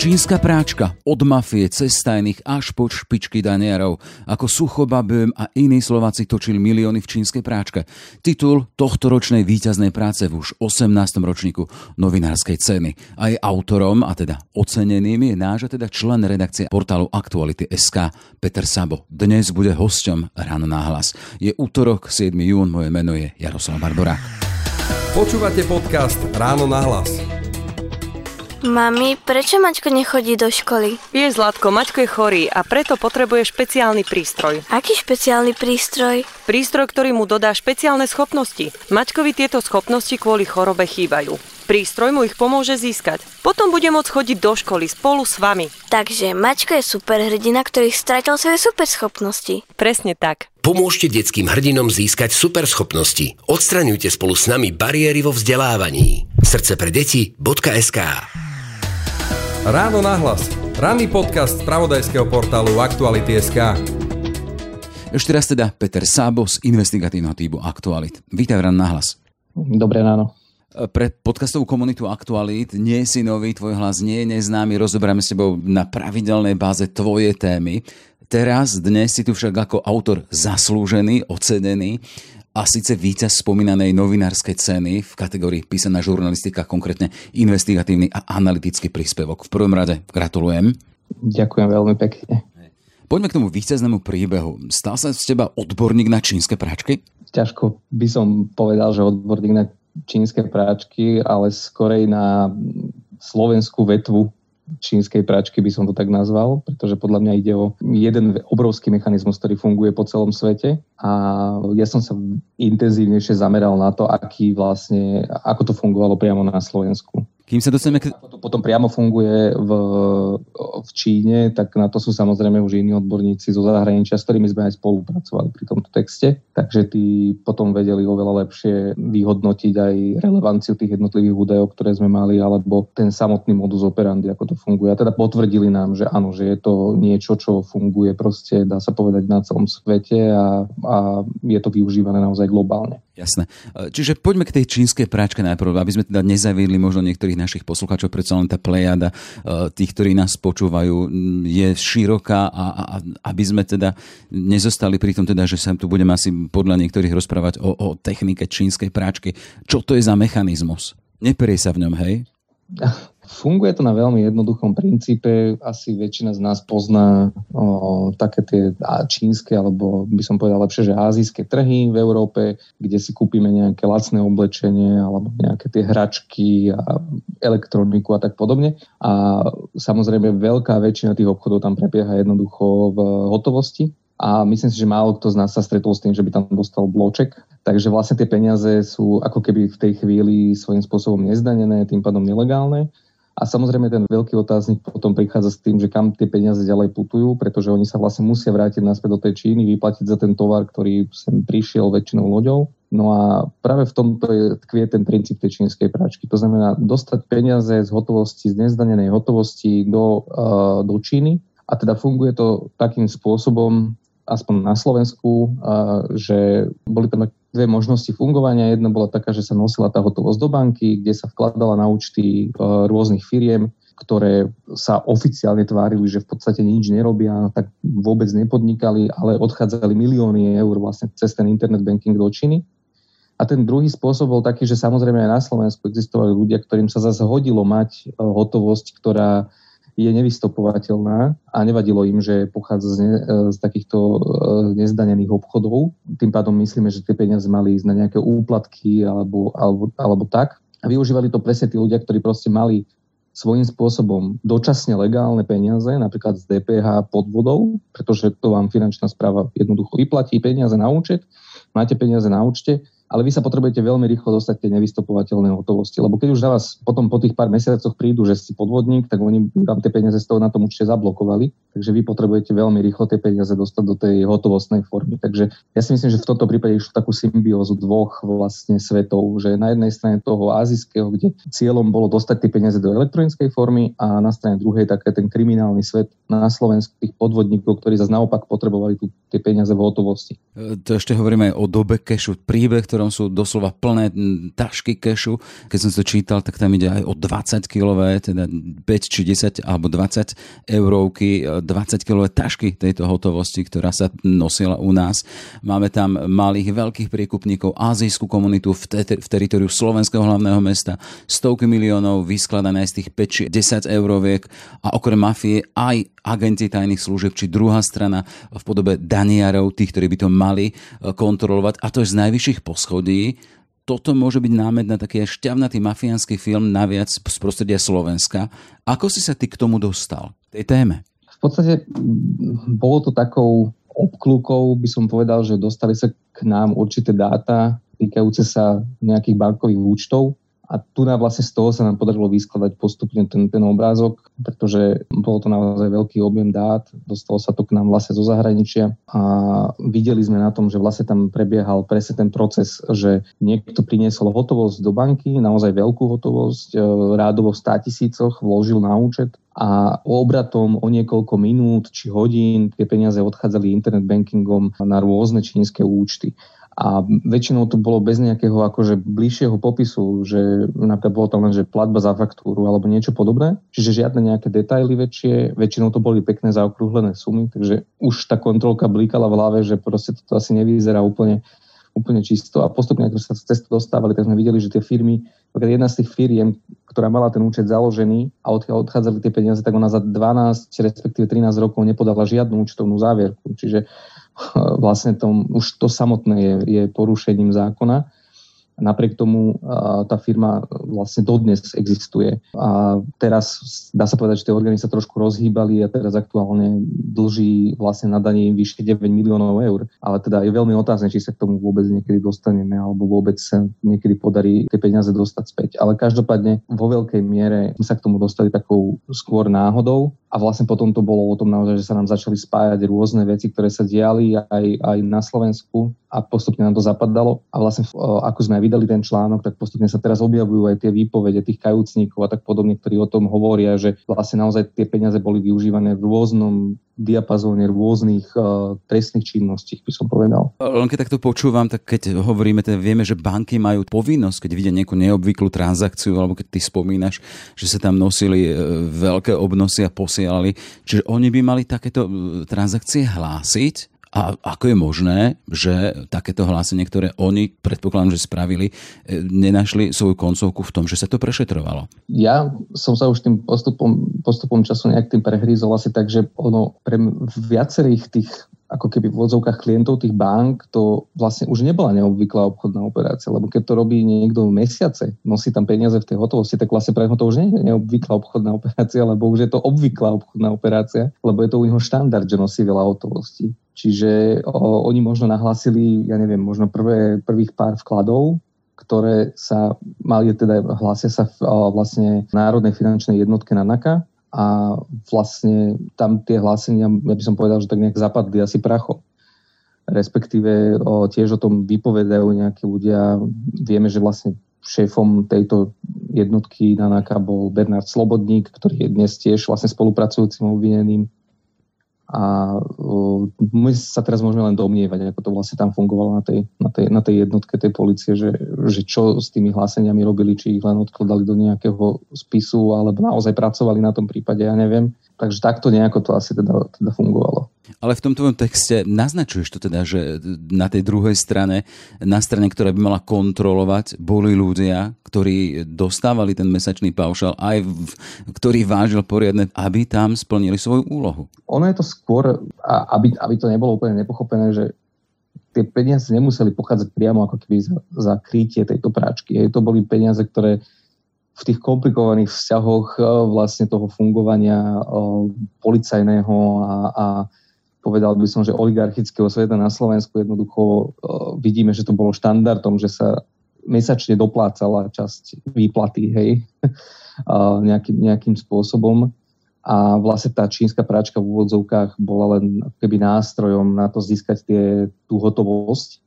Čínska práčka od mafie cez tajných až po špičky danierov, ako Suchoba Böhm a iní Slováci točili milióny v čínskej práčke. Titul tohto ročnej víťaznej práce v už 18. ročníku novinárskej ceny. A je autorom, a teda oceneným je náš, a teda člen redakcie portálu Aktuality.sk Peter Sabo. Dnes bude hosťom Ráno náhlas. Je útorok, 7. jún, moje meno je Jaroslav Barbora. Počúvate podcast Ráno nahlas. Mami, prečo Maťko nechodí do školy? Je Zlatko, Maťko je chorý a preto potrebuje špeciálny prístroj. Aký špeciálny prístroj? Prístroj, ktorý mu dodá špeciálne schopnosti. Maťkovi tieto schopnosti kvôli chorobe chýbajú. Prístroj mu ich pomôže získať. Potom bude môcť chodiť do školy spolu s vami. Takže Maťko je superhrdina, ktorý stratil svoje superschopnosti. Presne tak. Pomôžte detským hrdinom získať superschopnosti. Odstraňujte spolu s nami bariéry vo vzdelávaní. Srdcepredeti.sk Ráno nahlas. Ranný podcast z pravodajského portálu Aktuality.sk. Ešte raz teda Peter Sábo z investigatívneho týmu Aktualit. Vítaj Ráno nahlas. Dobré ráno. Pre podcastovú komunitu Aktualit nie si nový, tvoj hlas nie je neznámy, rozoberáme s tebou na pravidelnej báze tvoje témy. Teraz, dnes si tu však ako autor zaslúžený, ocenený a síce víťaz spomínanej novinárskej ceny v kategórii písaná žurnalistika, konkrétne investigatívny a analytický príspevok. V prvom rade gratulujem. Ďakujem veľmi pekne. Poďme k tomu víťaznému príbehu. Stal sa z teba odborník na čínske práčky? Ťažko by som povedal, že odborník na čínske práčky, ale skorej na slovenskú vetvu čínskej práčky by som to tak nazval, pretože podľa mňa ide o jeden obrovský mechanizmus, ktorý funguje po celom svete a ja som sa intenzívnejšie zameral na to, aký vlastne, ako to fungovalo priamo na Slovensku. Kým sa dostaneme k... To potom priamo funguje v, v Číne, tak na to sú samozrejme už iní odborníci zo zahraničia, s ktorými sme aj spolupracovali pri tomto texte. Takže tí potom vedeli oveľa lepšie vyhodnotiť aj relevanciu tých jednotlivých údajov, ktoré sme mali, alebo ten samotný modus operandi, ako to funguje. A teda potvrdili nám, že áno, že je to niečo, čo funguje proste, dá sa povedať, na celom svete a, a je to využívané naozaj globálne. Jasné. Čiže poďme k tej čínskej práčke najprv, aby sme teda nezaviedli možno niektorých našich poslucháčov, predsa len tá plejada tých, ktorí nás počúvajú, je široká a, a aby sme teda nezostali pri tom teda, že sa tu budeme asi podľa niektorých rozprávať o, o technike čínskej práčky. Čo to je za mechanizmus? Neperie sa v ňom, hej? Funguje to na veľmi jednoduchom princípe. Asi väčšina z nás pozná o, také tie čínske, alebo by som povedal lepšie, že azijské trhy v Európe, kde si kúpime nejaké lacné oblečenie, alebo nejaké tie hračky a elektroniku a tak podobne. A samozrejme veľká väčšina tých obchodov tam prebieha jednoducho v hotovosti. A myslím si, že málo kto z nás sa stretol s tým, že by tam dostal bloček. Takže vlastne tie peniaze sú ako keby v tej chvíli svojím spôsobom nezdanené, tým pádom nelegálne. A samozrejme ten veľký otáznik potom prichádza s tým, že kam tie peniaze ďalej putujú, pretože oni sa vlastne musia vrátiť naspäť do tej Číny, vyplatiť za ten tovar, ktorý sem prišiel väčšinou loďou. No a práve v tomto je tkvie ten princíp tej čínskej práčky. To znamená dostať peniaze z hotovosti, z nezdanenej hotovosti do, uh, do Číny. A teda funguje to takým spôsobom, aspoň na Slovensku, uh, že boli tam dve možnosti fungovania. Jedna bola taká, že sa nosila tá hotovosť do banky, kde sa vkladala na účty e, rôznych firiem, ktoré sa oficiálne tvárili, že v podstate nič nerobia, tak vôbec nepodnikali, ale odchádzali milióny eur vlastne cez ten internet banking do Číny. A ten druhý spôsob bol taký, že samozrejme aj na Slovensku existovali ľudia, ktorým sa zase hodilo mať e, hotovosť, ktorá je nevystopovateľná a nevadilo im, že pochádza z, ne, z takýchto e, nezdanených obchodov. Tým pádom myslíme, že tie peniaze mali ísť na nejaké úplatky alebo, alebo, alebo tak. A využívali to presne tí ľudia, ktorí proste mali svojím spôsobom dočasne legálne peniaze, napríklad z DPH pod vodou, pretože to vám finančná správa jednoducho vyplatí peniaze na účet, máte peniaze na účte, ale vy sa potrebujete veľmi rýchlo dostať tej nevystopovateľnej hotovosti. Lebo keď už na vás potom po tých pár mesiacoch prídu, že ste podvodník, tak oni vám tie peniaze z toho na tom určite zablokovali. Takže vy potrebujete veľmi rýchlo tie peniaze dostať do tej hotovostnej formy. Takže ja si myslím, že v tomto prípade išlo takú symbiózu dvoch vlastne svetov, že na jednej strane toho azijského, kde cieľom bolo dostať tie peniaze do elektronickej formy a na strane druhej také ten kriminálny svet na Slovensku tých podvodníkov, ktorí zase naopak potrebovali tu tie peniaze v hotovosti. E, to ešte hovoríme aj o dobe kešu, príbeh, ktorý ktorom sú doslova plné tašky kešu. Keď som to čítal, tak tam ide aj o 20 kilové, teda 5 či 10 alebo 20 eurovky, 20 kilové tašky tejto hotovosti, ktorá sa nosila u nás. Máme tam malých, veľkých priekupníkov, azijskú komunitu v, te- v teritoriu slovenského hlavného mesta, stovky miliónov vyskladané z tých 5 či 10 euroviek a okrem mafie aj agenti tajných služieb, či druhá strana v podobe daniarov, tých, ktorí by to mali e, kontrolovať, a to je z najvyšších poschodí. Toto môže byť námed na taký šťavnatý mafiánsky film, naviac z prostredia Slovenska. Ako si sa ty k tomu dostal, tej téme? V podstate bolo to takou obklukou, by som povedal, že dostali sa k nám určité dáta týkajúce sa nejakých bankových účtov, a tu na vlastne z toho sa nám podarilo vyskladať postupne ten, ten obrázok, pretože bolo to naozaj veľký objem dát, dostalo sa to k nám vlastne zo zahraničia a videli sme na tom, že vlastne tam prebiehal presne ten proces, že niekto priniesol hotovosť do banky, naozaj veľkú hotovosť, e, rádovo v 100 tisícoch vložil na účet a obratom o niekoľko minút či hodín tie peniaze odchádzali internet bankingom na rôzne čínske účty. A väčšinou to bolo bez nejakého akože bližšieho popisu, že napríklad bolo tam len, že platba za faktúru alebo niečo podobné. Čiže žiadne nejaké detaily väčšie, väčšinou to boli pekné zaokrúhlené sumy, takže už tá kontrolka blíkala v hlave, že proste to asi nevyzerá úplne, úplne čisto a postupne, ako sa cez to dostávali, tak sme videli, že tie firmy, jedna z tých firiem, ktorá mala ten účet založený a odkiaľ odchádzali tie peniaze, tak ona za 12, respektíve 13 rokov nepodala žiadnu účtovnú závierku. Čiže vlastne tom, už to samotné je, je porušením zákona. Napriek tomu tá firma vlastne dodnes existuje. A teraz dá sa povedať, že tie orgány sa trošku rozhýbali a teraz aktuálne dlží vlastne na daní vyššie 9 miliónov eur. Ale teda je veľmi otázne, či sa k tomu vôbec niekedy dostaneme alebo vôbec sa niekedy podarí tie peniaze dostať späť. Ale každopádne vo veľkej miere sme sa k tomu dostali takou skôr náhodou a vlastne potom to bolo o tom naozaj, že sa nám začali spájať rôzne veci, ktoré sa diali aj, aj na Slovensku a postupne nám to zapadalo. A vlastne ako sme aj vydali ten článok, tak postupne sa teraz objavujú aj tie výpovede tých kajúcníkov a tak podobne, ktorí o tom hovoria, že vlastne naozaj tie peniaze boli využívané v rôznom diapazóne rôznych uh, trestných činností, by som povedal. Len keď takto počúvam, tak keď hovoríme, teda vieme, že banky majú povinnosť, keď vidia nejakú neobvyklú transakciu, alebo keď ty spomínaš, že sa tam nosili veľké obnosy a posielali, čiže oni by mali takéto transakcie hlásiť a ako je možné, že takéto hlásenie, ktoré oni predpokladám, že spravili, e, nenašli svoju koncovku v tom, že sa to prešetrovalo? Ja som sa už tým postupom, postupom času nejak tým prehrízol asi tak, že ono pre viacerých tých ako keby v odzovkách klientov tých bank, to vlastne už nebola neobvyklá obchodná operácia, lebo keď to robí niekto mesiace, nosí tam peniaze v tej hotovosti, tak vlastne pre to už nie je neobvyklá obchodná operácia, lebo už je to obvyklá obchodná operácia, lebo je to u neho štandard, že nosí veľa hotovosti. Čiže o, oni možno nahlásili, ja neviem, možno prvé, prvých pár vkladov, ktoré sa mali, teda hlásia sa v, o, vlastne Národnej finančnej jednotke na NAKA a vlastne tam tie hlásenia, ja by som povedal, že tak nejak zapadli asi prachom. Respektíve o, tiež o tom vypovedajú nejakí ľudia. Vieme, že vlastne šéfom tejto jednotky na NAKA bol Bernard Slobodník, ktorý je dnes tiež vlastne spolupracujúcim obvineným a my sa teraz môžeme len domnievať, ako to vlastne tam fungovalo na tej, na tej, na tej jednotke tej policie, že, že čo s tými hláseniami robili, či ich len odkladali do nejakého spisu, alebo naozaj pracovali na tom prípade, ja neviem. Takže takto nejako to asi teda, teda fungovalo. Ale v tom tvojom texte naznačuješ to teda, že na tej druhej strane, na strane, ktorá by mala kontrolovať, boli ľudia, ktorí dostávali ten mesačný paušal, aj v, ktorý vážil poriadne, aby tam splnili svoju úlohu. Ono je to skôr, aby, aby to nebolo úplne nepochopené, že tie peniaze nemuseli pochádzať priamo ako keby za, za krytie tejto práčky. Hej, to boli peniaze, ktoré v tých komplikovaných vzťahoch e, vlastne toho fungovania e, policajného a, a povedal by som, že oligarchického sveta na Slovensku jednoducho e, vidíme, že to bolo štandardom, že sa mesačne doplácala časť výplaty, hej, nejakým, nejakým spôsobom. A vlastne tá čínska práčka v úvodzovkách bola len keby nástrojom na to získať tie, tú hotovosť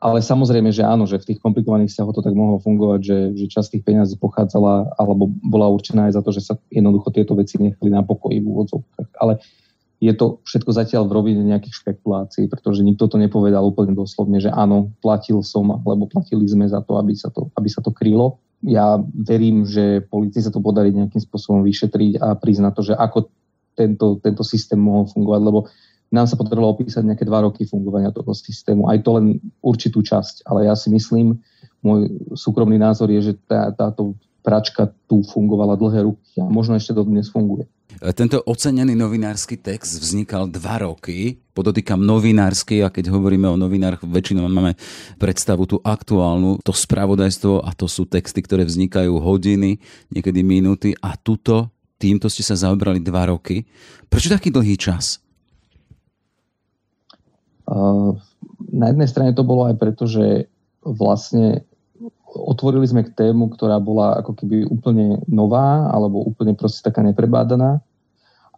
ale samozrejme, že áno, že v tých komplikovaných vzťahoch to tak mohlo fungovať, že, že časť tých peniazí pochádzala alebo bola určená aj za to, že sa jednoducho tieto veci nechali na pokoji v úvodzovkách. Ale je to všetko zatiaľ v rovine nejakých špekulácií, pretože nikto to nepovedal úplne doslovne, že áno, platil som, alebo platili sme za to, aby sa to, aby sa to krylo. Ja verím, že policii sa to podarí nejakým spôsobom vyšetriť a priznať to, že ako tento, tento systém mohol fungovať, lebo nám sa potrebovalo opísať nejaké dva roky fungovania toho systému, aj to len určitú časť, ale ja si myslím, môj súkromný názor je, že tá, táto pračka tu fungovala dlhé roky a možno ešte dodnes funguje. Tento ocenený novinársky text vznikal dva roky, podotýkam novinársky a keď hovoríme o novinách, väčšinou máme predstavu tú aktuálnu, to spravodajstvo a to sú texty, ktoré vznikajú hodiny, niekedy minúty a tuto, týmto ste sa zaobrali dva roky. Prečo taký dlhý čas? Uh, na jednej strane to bolo aj preto, že vlastne otvorili sme k tému, ktorá bola ako keby úplne nová alebo úplne proste taká neprebádaná.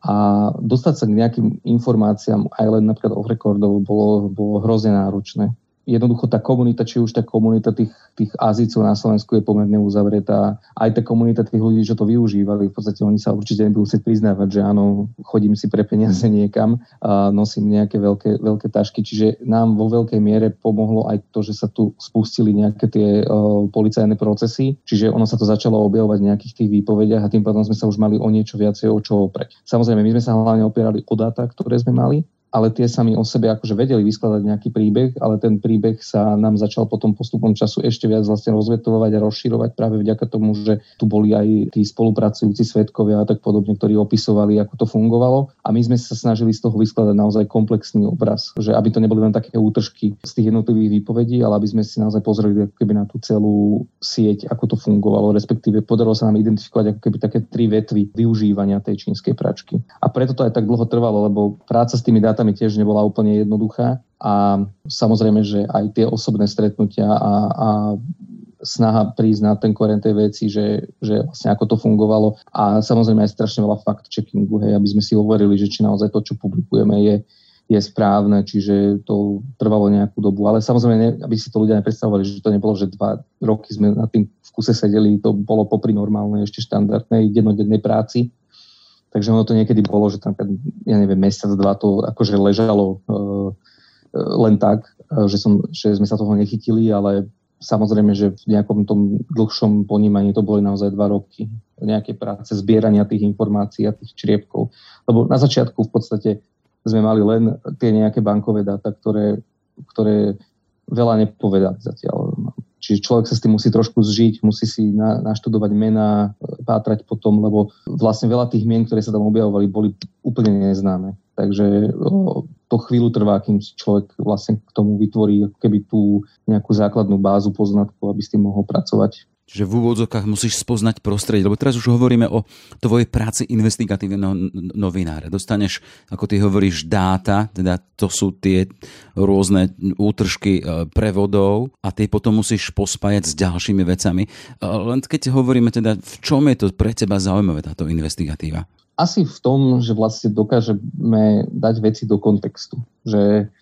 A dostať sa k nejakým informáciám aj len napríklad off recordov bolo, bolo hrozne náročné jednoducho tá komunita, či už tá komunita tých, tých Azícov na Slovensku je pomerne uzavretá, aj tá komunita tých ľudí, čo to využívali, v podstate oni sa určite nebudú chcieť priznávať, že áno, chodím si pre peniaze niekam a nosím nejaké veľké, veľké tašky, čiže nám vo veľkej miere pomohlo aj to, že sa tu spustili nejaké tie uh, policajné procesy, čiže ono sa to začalo objavovať v nejakých tých výpovediach a tým pádom sme sa už mali o niečo viacej o čo opreť. Samozrejme, my sme sa hlavne opierali o dáta, ktoré sme mali, ale tie sami o sebe akože vedeli vyskladať nejaký príbeh, ale ten príbeh sa nám začal potom postupom času ešte viac vlastne rozvetovať a rozširovať práve vďaka tomu, že tu boli aj tí spolupracujúci svetkovia a tak podobne, ktorí opisovali, ako to fungovalo. A my sme sa snažili z toho vyskladať naozaj komplexný obraz, že aby to neboli len také útržky z tých jednotlivých výpovedí, ale aby sme si naozaj pozreli ako keby na tú celú sieť, ako to fungovalo, respektíve podarilo sa nám identifikovať ako keby také tri vetvy využívania tej čínskej pračky. A preto to aj tak dlho trvalo, lebo práca s tými dátami mi tiež nebola úplne jednoduchá a samozrejme, že aj tie osobné stretnutia a, a snaha prísť na ten koren tej veci, že, že vlastne ako to fungovalo a samozrejme aj strašne veľa fact-checkingu, hej, aby sme si hovorili, že či naozaj to, čo publikujeme, je, je správne, čiže to trvalo nejakú dobu. Ale samozrejme, aby si to ľudia nepredstavovali, že to nebolo, že dva roky sme na tým v kuse sedeli, to bolo popri normálnej, ešte štandardnej, jednodennej práci. Takže ono to niekedy bolo, že tam, ja neviem, mesiac, dva to akože ležalo uh, len tak, uh, že, som, že sme sa toho nechytili, ale samozrejme, že v nejakom tom dlhšom ponímaní to boli naozaj dva roky nejaké práce, zbierania tých informácií a tých čriepkov. Lebo na začiatku v podstate sme mali len tie nejaké bankové dáta, ktoré, ktoré veľa nepovedali zatiaľ. Čiže človek sa s tým musí trošku zžiť, musí si na, naštudovať mená, pátrať potom, lebo vlastne veľa tých mien, ktoré sa tam objavovali, boli úplne neznáme. Takže to chvíľu trvá, kým si človek vlastne k tomu vytvorí ako keby tú nejakú základnú bázu poznatkov, aby s tým mohol pracovať. Čiže v úvodzokách musíš spoznať prostredie, lebo teraz už hovoríme o tvojej práci investigatívneho novinára. Dostaneš, ako ty hovoríš, dáta, teda to sú tie rôzne útržky e, prevodov a ty potom musíš pospájať s ďalšími vecami. E, len keď hovoríme teda, v čom je to pre teba zaujímavé táto investigatíva? Asi v tom, že vlastne dokážeme dať veci do kontextu. Že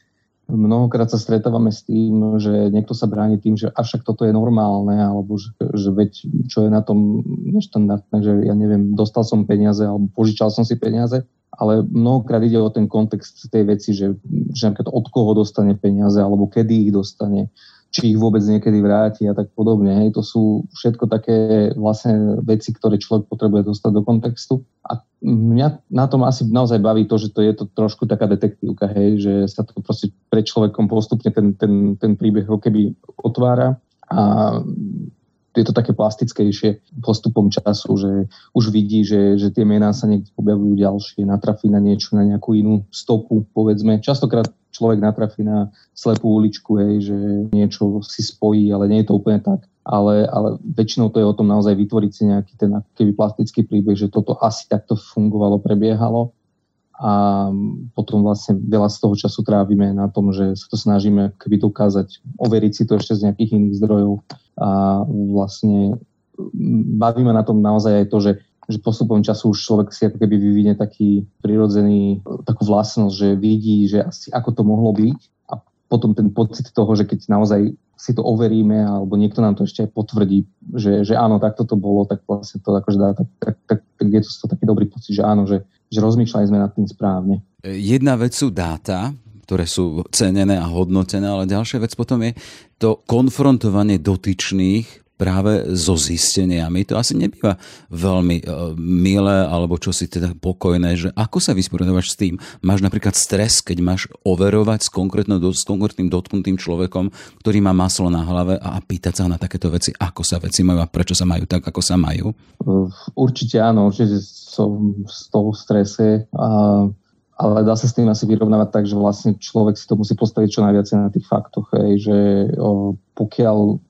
Mnohokrát sa stretávame s tým, že niekto sa bráni tým, že avšak toto je normálne, alebo že, že veď čo je na tom neštandardné, že ja neviem, dostal som peniaze alebo požičal som si peniaze, ale mnohokrát ide o ten kontext tej veci, že, že od koho dostane peniaze alebo kedy ich dostane, či ich vôbec niekedy vráti a tak podobne. Hej. To sú všetko také vlastne veci, ktoré človek potrebuje dostať do kontextu. A mňa na tom asi naozaj baví to, že to je to trošku taká detektívka, hej, že sa to proste pred človekom postupne ten, ten, ten príbeh keby otvára a je to také plastickejšie postupom času, že už vidí, že, že tie mená sa niekde objavujú ďalšie, natrafí na niečo, na nejakú inú stopu, povedzme. Častokrát človek natrafí na slepú uličku, hej, že niečo si spojí, ale nie je to úplne tak. Ale, ale väčšinou to je o tom naozaj vytvoriť si nejaký ten keby plastický príbeh, že toto asi takto fungovalo, prebiehalo. A potom vlastne veľa z toho času trávime na tom, že sa to snažíme keby dokázať, overiť si to ešte z nejakých iných zdrojov. A vlastne bavíme na tom naozaj aj to, že, že postupom času už človek si ako keby vyvinie taký prirodzený, takú vlastnosť, že vidí, že asi ako to mohlo byť. A potom ten pocit toho, že keď naozaj si to overíme alebo niekto nám to ešte aj potvrdí, že, že áno, takto to bolo, tak vlastne to akože dá, tak, tak, tak, tak je to, taký dobrý pocit, že áno, že, že rozmýšľali sme nad tým správne. Jedna vec sú dáta, ktoré sú cenené a hodnotené, ale ďalšia vec potom je to konfrontovanie dotyčných práve so zisteniami. To asi nebýva veľmi uh, milé alebo čo si teda pokojné, že ako sa vysporiadovaš s tým? Máš napríklad stres, keď máš overovať s, s konkrétnym dotknutým človekom, ktorý má maslo na hlave a pýtať sa na takéto veci, ako sa veci majú a prečo sa majú tak, ako sa majú? Určite áno, určite som z toho strese a ale dá sa s tým asi vyrovnávať tak, že vlastne človek si to musí postaviť čo najviac na tých faktoch, hej, že o, pokiaľ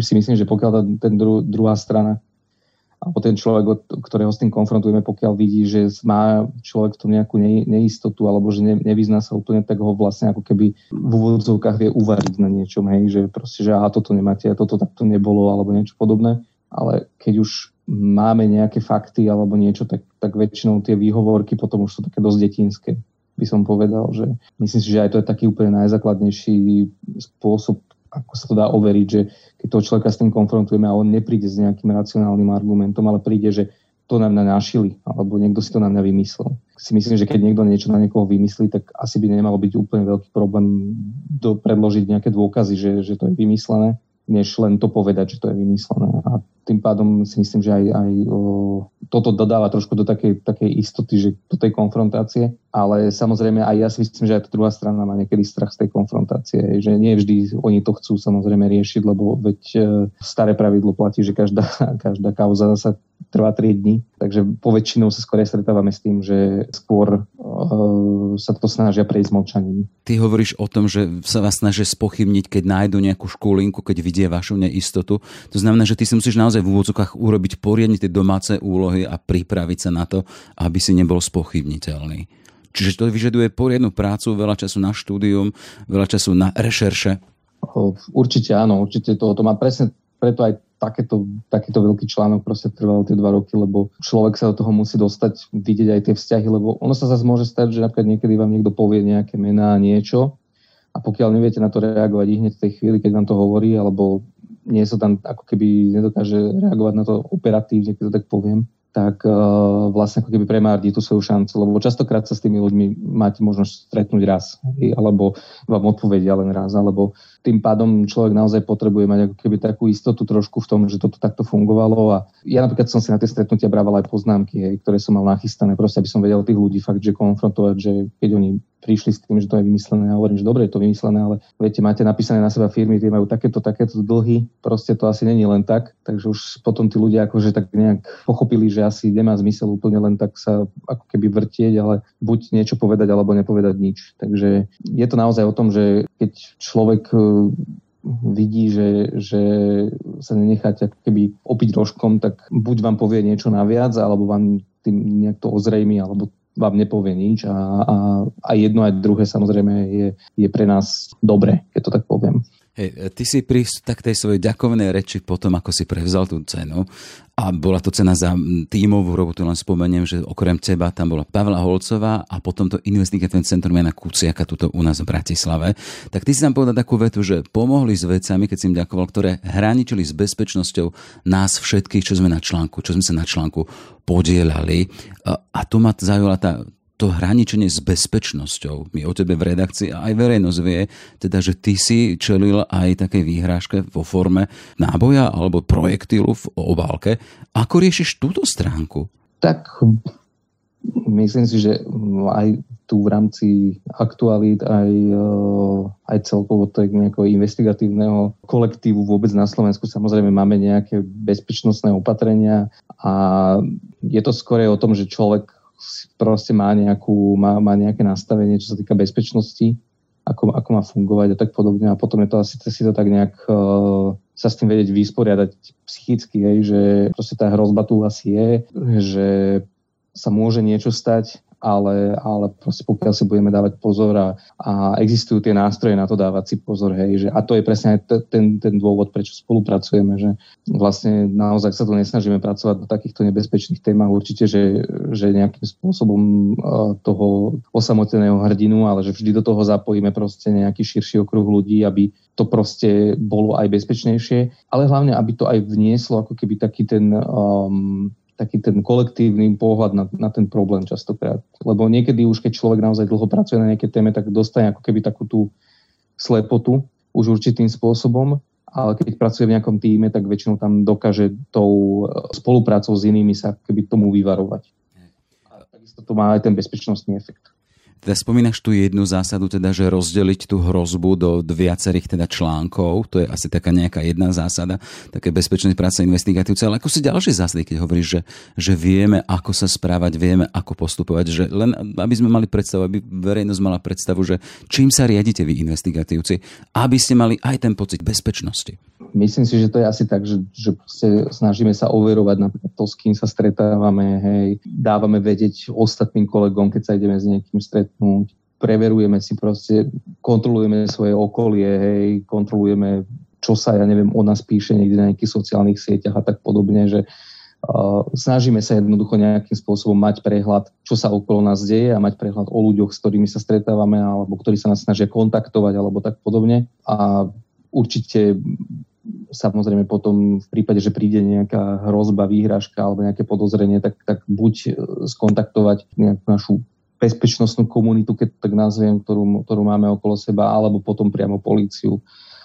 si myslím, že pokiaľ tá, ten dru, druhá strana alebo ten človek, ktorého s tým konfrontujeme, pokiaľ vidí, že má človek tom nejakú neistotu alebo že ne, nevyzná sa úplne, tak ho vlastne ako keby v úvodzovkách vie uvariť na niečom, hej, že proste, že aha, toto nemáte, toto takto nebolo alebo niečo podobné. Ale keď už máme nejaké fakty alebo niečo, tak, tak väčšinou tie výhovorky potom už sú také dosť detinské by som povedal, že myslím si, že aj to je taký úplne najzákladnejší spôsob ako sa to dá overiť, že keď toho človeka s tým konfrontujeme a on nepríde s nejakým racionálnym argumentom, ale príde, že to na mňa našili, alebo niekto si to na mňa vymyslel. Si myslím, že keď niekto niečo na niekoho vymyslí, tak asi by nemalo byť úplne veľký problém do, predložiť nejaké dôkazy, že, že to je vymyslené, než len to povedať, že to je vymyslené. A tým pádom si myslím, že aj, aj o, toto dodáva trošku do takej, takej istoty, že do tej konfrontácie, ale samozrejme aj ja si myslím, že aj tá druhá strana má niekedy strach z tej konfrontácie, že nie vždy oni to chcú samozrejme riešiť, lebo veď e, staré pravidlo platí, že každá, každá kauza sa trvá 3 dní, takže po väčšinou sa skôr stretávame s tým, že skôr sa to snažia prejsť mlčaním. Ty hovoríš o tom, že sa vás snažia spochybniť, keď nájdu nejakú školinku, keď vidia vašu neistotu. To znamená, že ty si musíš naozaj v úvodzokách urobiť poriadne tie domáce úlohy a pripraviť sa na to, aby si nebol spochybniteľný. Čiže to vyžaduje poriadnu prácu, veľa času na štúdium, veľa času na rešerše. Určite áno, určite to, to má presne preto aj takéto, takýto veľký článok proste trval tie dva roky, lebo človek sa do toho musí dostať, vidieť aj tie vzťahy, lebo ono sa zase môže stať, že napríklad niekedy vám niekto povie nejaké mená a niečo a pokiaľ neviete na to reagovať hneď v tej chvíli, keď vám to hovorí, alebo nie sa tam ako keby nedokáže reagovať na to operatívne, keď to tak poviem, tak uh, vlastne ako keby premárdi tú svoju šancu, lebo častokrát sa s tými ľuďmi máte možnosť stretnúť raz, alebo vám odpovedia len raz, alebo tým pádom človek naozaj potrebuje mať ako keby takú istotu trošku v tom, že toto takto fungovalo. A ja napríklad som si na tie stretnutia brával aj poznámky, hej, ktoré som mal nachystané, proste aby som vedel tých ľudí fakt, že konfrontovať, že keď oni prišli s tým, že to je vymyslené a hovorím, že dobre, je to vymyslené, ale viete, máte napísané na seba firmy, tie majú takéto, takéto dlhy, proste to asi není len tak, takže už potom tí ľudia akože tak nejak pochopili, že asi nemá zmysel úplne len tak sa ako keby vrtieť, ale buď niečo povedať alebo nepovedať nič. Takže je to naozaj o tom, že keď človek vidí, že, že sa nenecháte ako keby opiť rožkom, tak buď vám povie niečo naviac, alebo vám tým nejak to ozrejmi, alebo vám nepovie nič a, a, a jedno aj druhé samozrejme je, je pre nás dobre, keď to tak poviem. Hej, ty si pri tak tej svojej ďakovnej reči potom, ako si prevzal tú cenu a bola to cena za tímovú robotu, len spomeniem, že okrem teba tam bola Pavla Holcová a potom to investigatívne centrum Jana Kuciaka tuto u nás v Bratislave. Tak ty si tam povedal takú vetu, že pomohli s vecami, keď si im ďakoval, ktoré hraničili s bezpečnosťou nás všetkých, čo sme na článku, čo sme sa na článku podielali. A tu ma zaujala tá, to hraničenie s bezpečnosťou. My o tebe v redakcii a aj verejnosť vie, teda, že ty si čelil aj také výhrážke vo forme náboja alebo projektilu v obálke. Ako riešiš túto stránku? Tak myslím si, že aj tu v rámci aktualít, aj, eh, aj celkovo tej nejakého investigatívneho kolektívu vôbec na Slovensku samozrejme máme nejaké bezpečnostné opatrenia a je to skôr o tom, že človek proste má, nejakú, má, má nejaké nastavenie, čo sa týka bezpečnosti, ako, ako má fungovať a tak podobne. A potom je to asi si to tak nejak uh, sa s tým vedieť vysporiadať psychicky, hej, že proste tá hrozba tu asi je, že sa môže niečo stať ale, ale proste pokiaľ si budeme dávať pozor a, a existujú tie nástroje na to dávať si pozor, hej, že, a to je presne aj t- ten, ten dôvod, prečo spolupracujeme, že vlastne naozaj sa tu nesnažíme pracovať na takýchto nebezpečných témach. Určite, že, že nejakým spôsobom uh, toho osamoteného hrdinu, ale že vždy do toho zapojíme proste nejaký širší okruh ľudí, aby to proste bolo aj bezpečnejšie, ale hlavne, aby to aj vnieslo ako keby taký ten um, taký ten kolektívny pohľad na, na ten problém častokrát. Lebo niekedy už keď človek naozaj dlho pracuje na nejakej téme, tak dostane ako keby takú tú slepotu už určitým spôsobom, ale keď pracuje v nejakom týme, tak väčšinou tam dokáže tou e, spoluprácou s inými sa keby tomu vyvarovať. A takisto to má aj ten bezpečnostný efekt. Teda spomínaš tu jednu zásadu, teda, že rozdeliť tú hrozbu do viacerých teda článkov, to je asi taká nejaká jedna zásada, také bezpečnej práce investigatívce, ale ako si ďalšie zásady, keď hovoríš, že, že vieme, ako sa správať, vieme, ako postupovať, že len aby sme mali predstavu, aby verejnosť mala predstavu, že čím sa riadite vy investigatívci, aby ste mali aj ten pocit bezpečnosti. Myslím si, že to je asi tak, že, že snažíme sa overovať napríklad to, s kým sa stretávame, hej, dávame vedieť ostatným kolegom, keď sa ideme s niekým stretnúť, preverujeme si proste, kontrolujeme svoje okolie, hej, kontrolujeme, čo sa, ja neviem, o nás píše niekde na nejakých sociálnych sieťach a tak podobne, že uh, snažíme sa jednoducho nejakým spôsobom mať prehľad, čo sa okolo nás deje a mať prehľad o ľuďoch, s ktorými sa stretávame alebo ktorí sa nás snažia kontaktovať alebo tak podobne. A určite samozrejme potom v prípade, že príde nejaká hrozba, výhražka alebo nejaké podozrenie, tak, tak buď skontaktovať nejakú našu bezpečnostnú komunitu, keď tak nazviem, ktorú, ktorú máme okolo seba, alebo potom priamo políciu,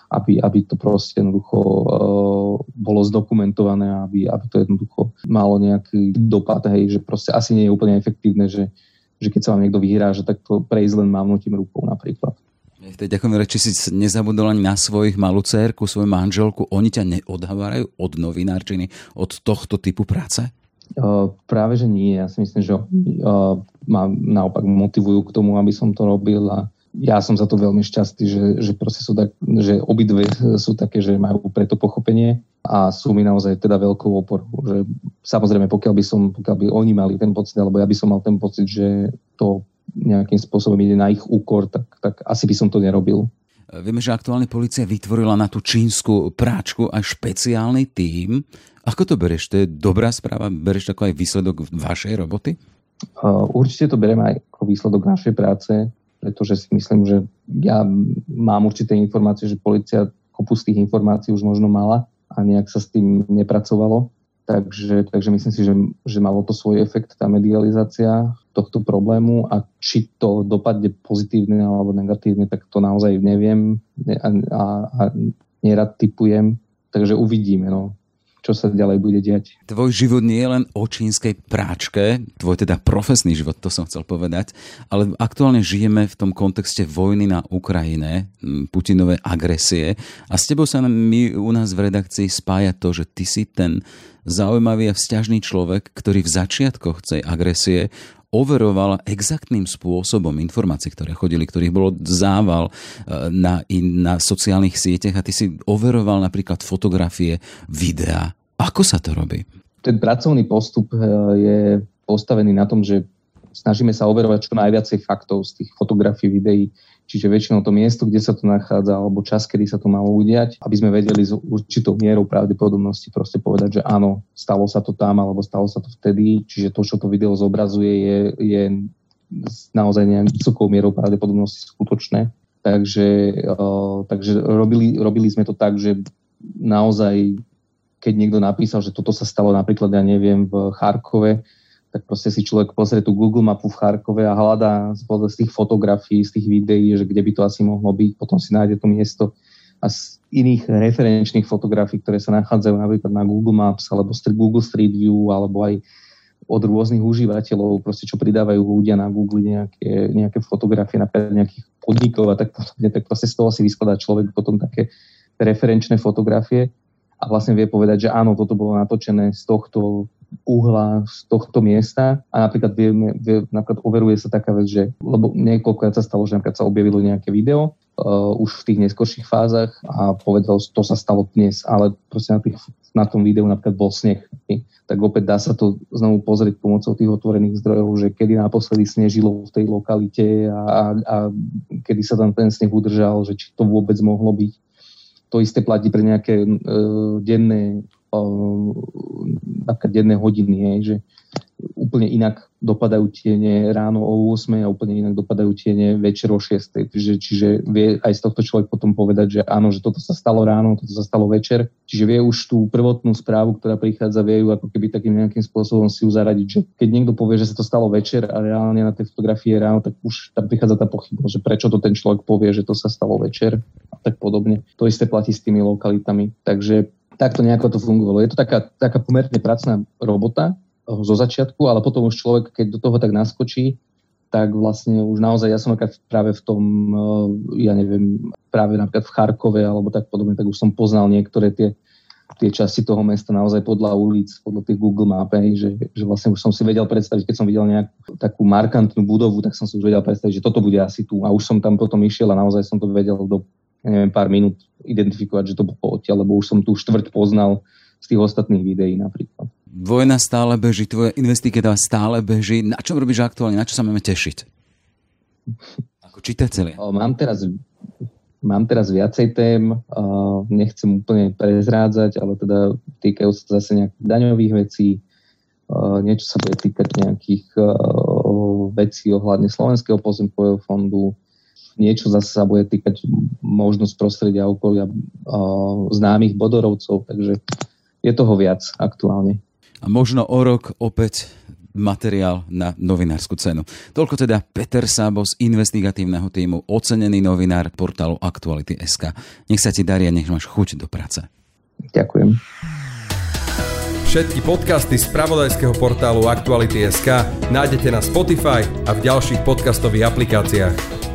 aby, aby to proste jednoducho uh, bolo zdokumentované, aby, aby to jednoducho malo nejaký dopad, hej, že proste asi nie je úplne efektívne, že, že keď sa vám niekto vyhráža, tak to prejsť len mávnutím rukou napríklad. Ďakujem, či si nezabudol ani na svojich malú cérku, svoju manželku. Oni ťa neodhávajú od novinárčiny, od tohto typu práce? Práve, že nie. Ja si myslím, že uh, ma naopak motivujú k tomu, aby som to robil a ja som za to veľmi šťastný, že, že, sú tak, že obidve sú také, že majú preto pochopenie a sú mi naozaj teda veľkou oporou. Že, samozrejme, pokiaľ by, som, pokiaľ by oni mali ten pocit, alebo ja by som mal ten pocit, že to nejakým spôsobom ide na ich úkor, tak, tak asi by som to nerobil. Vieme, že aktuálne policia vytvorila na tú čínsku práčku aj špeciálny tím. Ako to bereš? To je dobrá správa? Bereš to ako aj výsledok vašej roboty? určite to beriem aj ako výsledok našej práce, pretože si myslím, že ja mám určité informácie, že policia kopu z tých informácií už možno mala a nejak sa s tým nepracovalo. Takže, takže myslím si, že, že malo to svoj efekt, tá medializácia tohto problému a či to dopadne pozitívne alebo negatívne, tak to naozaj neviem a, a, a nerad typujem. Takže uvidíme, no, čo sa ďalej bude diať. Tvoj život nie je len o čínskej práčke, tvoj teda profesný život, to som chcel povedať, ale aktuálne žijeme v tom kontexte vojny na Ukrajine, Putinovej agresie a s tebou sa my u nás v redakcii spája to, že ty si ten zaujímavý a vzťažný človek, ktorý v začiatkoch tej agresie overoval exaktným spôsobom informácie, ktoré chodili, ktorých bolo zával e, na, na sociálnych sieťach a ty si overoval napríklad fotografie, videá. Ako sa to robí? Ten pracovný postup e, je postavený na tom, že snažíme sa overovať čo najviacej faktov z tých fotografií, videí, Čiže väčšinou to miesto, kde sa to nachádza, alebo čas, kedy sa to malo udiať, aby sme vedeli s určitou mierou pravdepodobnosti proste povedať, že áno, stalo sa to tam, alebo stalo sa to vtedy. Čiže to, čo to video zobrazuje, je, je naozaj nejakou vysokou mierou pravdepodobnosti skutočné. Takže, uh, takže robili, robili sme to tak, že naozaj, keď niekto napísal, že toto sa stalo napríklad, ja neviem, v Charkove, tak proste si človek pozrie tú Google mapu v Charkove a hľadá z tých fotografií, z tých videí, že kde by to asi mohlo byť, potom si nájde to miesto a z iných referenčných fotografií, ktoré sa nachádzajú napríklad na Google Maps alebo Google Street View alebo aj od rôznych užívateľov, proste čo pridávajú ľudia na Google nejaké, nejaké fotografie napríklad nejakých podnikov a tak podobne, tak proste z toho si vyskladá človek potom také referenčné fotografie a vlastne vie povedať, že áno, toto bolo natočené z tohto uhla z tohto miesta a napríklad vieme, vie, napríklad overuje sa taká vec, že, lebo niekoľko sa stalo, že napríklad sa objavilo nejaké video uh, už v tých neskorších fázach a povedal, že to sa stalo dnes, ale proste na, tých, na tom videu napríklad bol sneh. Tak opäť dá sa to znovu pozrieť pomocou tých otvorených zdrojov, že kedy naposledy snežilo v tej lokalite a, a, a kedy sa tam ten sneh udržal, že či to vôbec mohlo byť. To isté platí pre nejaké uh, denné napríklad jednej hodiny, hej, že úplne inak dopadajú tiene ráno o 8 a úplne inak dopadajú tiene večer o 6. Čiže, čiže vie aj z tohto človek potom povedať, že áno, že toto sa stalo ráno, toto sa stalo večer. Čiže vie už tú prvotnú správu, ktorá prichádza, vie ju ako keby takým nejakým spôsobom si ju zaradiť, že keď niekto povie, že sa to stalo večer a reálne na tej fotografii je ráno, tak už tam prichádza tá pochybnosť, že prečo to ten človek povie, že to sa stalo večer a tak podobne. To isté platí s tými lokalitami. Takže takto nejako to fungovalo. Je to taká, taká pomerne pracná robota, zo začiatku, ale potom už človek, keď do toho tak naskočí, tak vlastne už naozaj, ja som práve v tom, eh, ja neviem, práve napríklad v Charkove alebo tak podobne, tak už som poznal niektoré tie, tie časti toho mesta naozaj podľa ulic, podľa tých Google map, že, že vlastne už som si vedel predstaviť, keď som videl nejakú takú markantnú budovu, tak som si už vedel predstaviť, že toto bude asi tu. A už som tam potom išiel a naozaj som to vedel do neviem, pár minút identifikovať, že to bolo odtiaľ, lebo už som tu štvrť poznal z tých ostatných videí napríklad vojna stále beží, tvoje investigativa stále beží. Na čom robíš aktuálne? Na čo sa máme tešiť? Ako čitateľia. Mám teraz, mám teraz viacej tém, nechcem úplne prezrádzať, ale teda týkajú sa zase nejakých daňových vecí, niečo sa bude týkať nejakých vecí ohľadne Slovenského pozemkového fondu, niečo zase sa bude týkať možnosť prostredia okolia známych bodorovcov, takže je toho viac aktuálne a možno o rok opäť materiál na novinárskú cenu. Toľko teda Peter Sábo z investigatívneho týmu, ocenený novinár portálu Aktuality.sk. Nech sa ti darí a nech máš chuť do práce. Ďakujem. Všetky podcasty z pravodajského portálu Aktuality.sk nájdete na Spotify a v ďalších podcastových aplikáciách.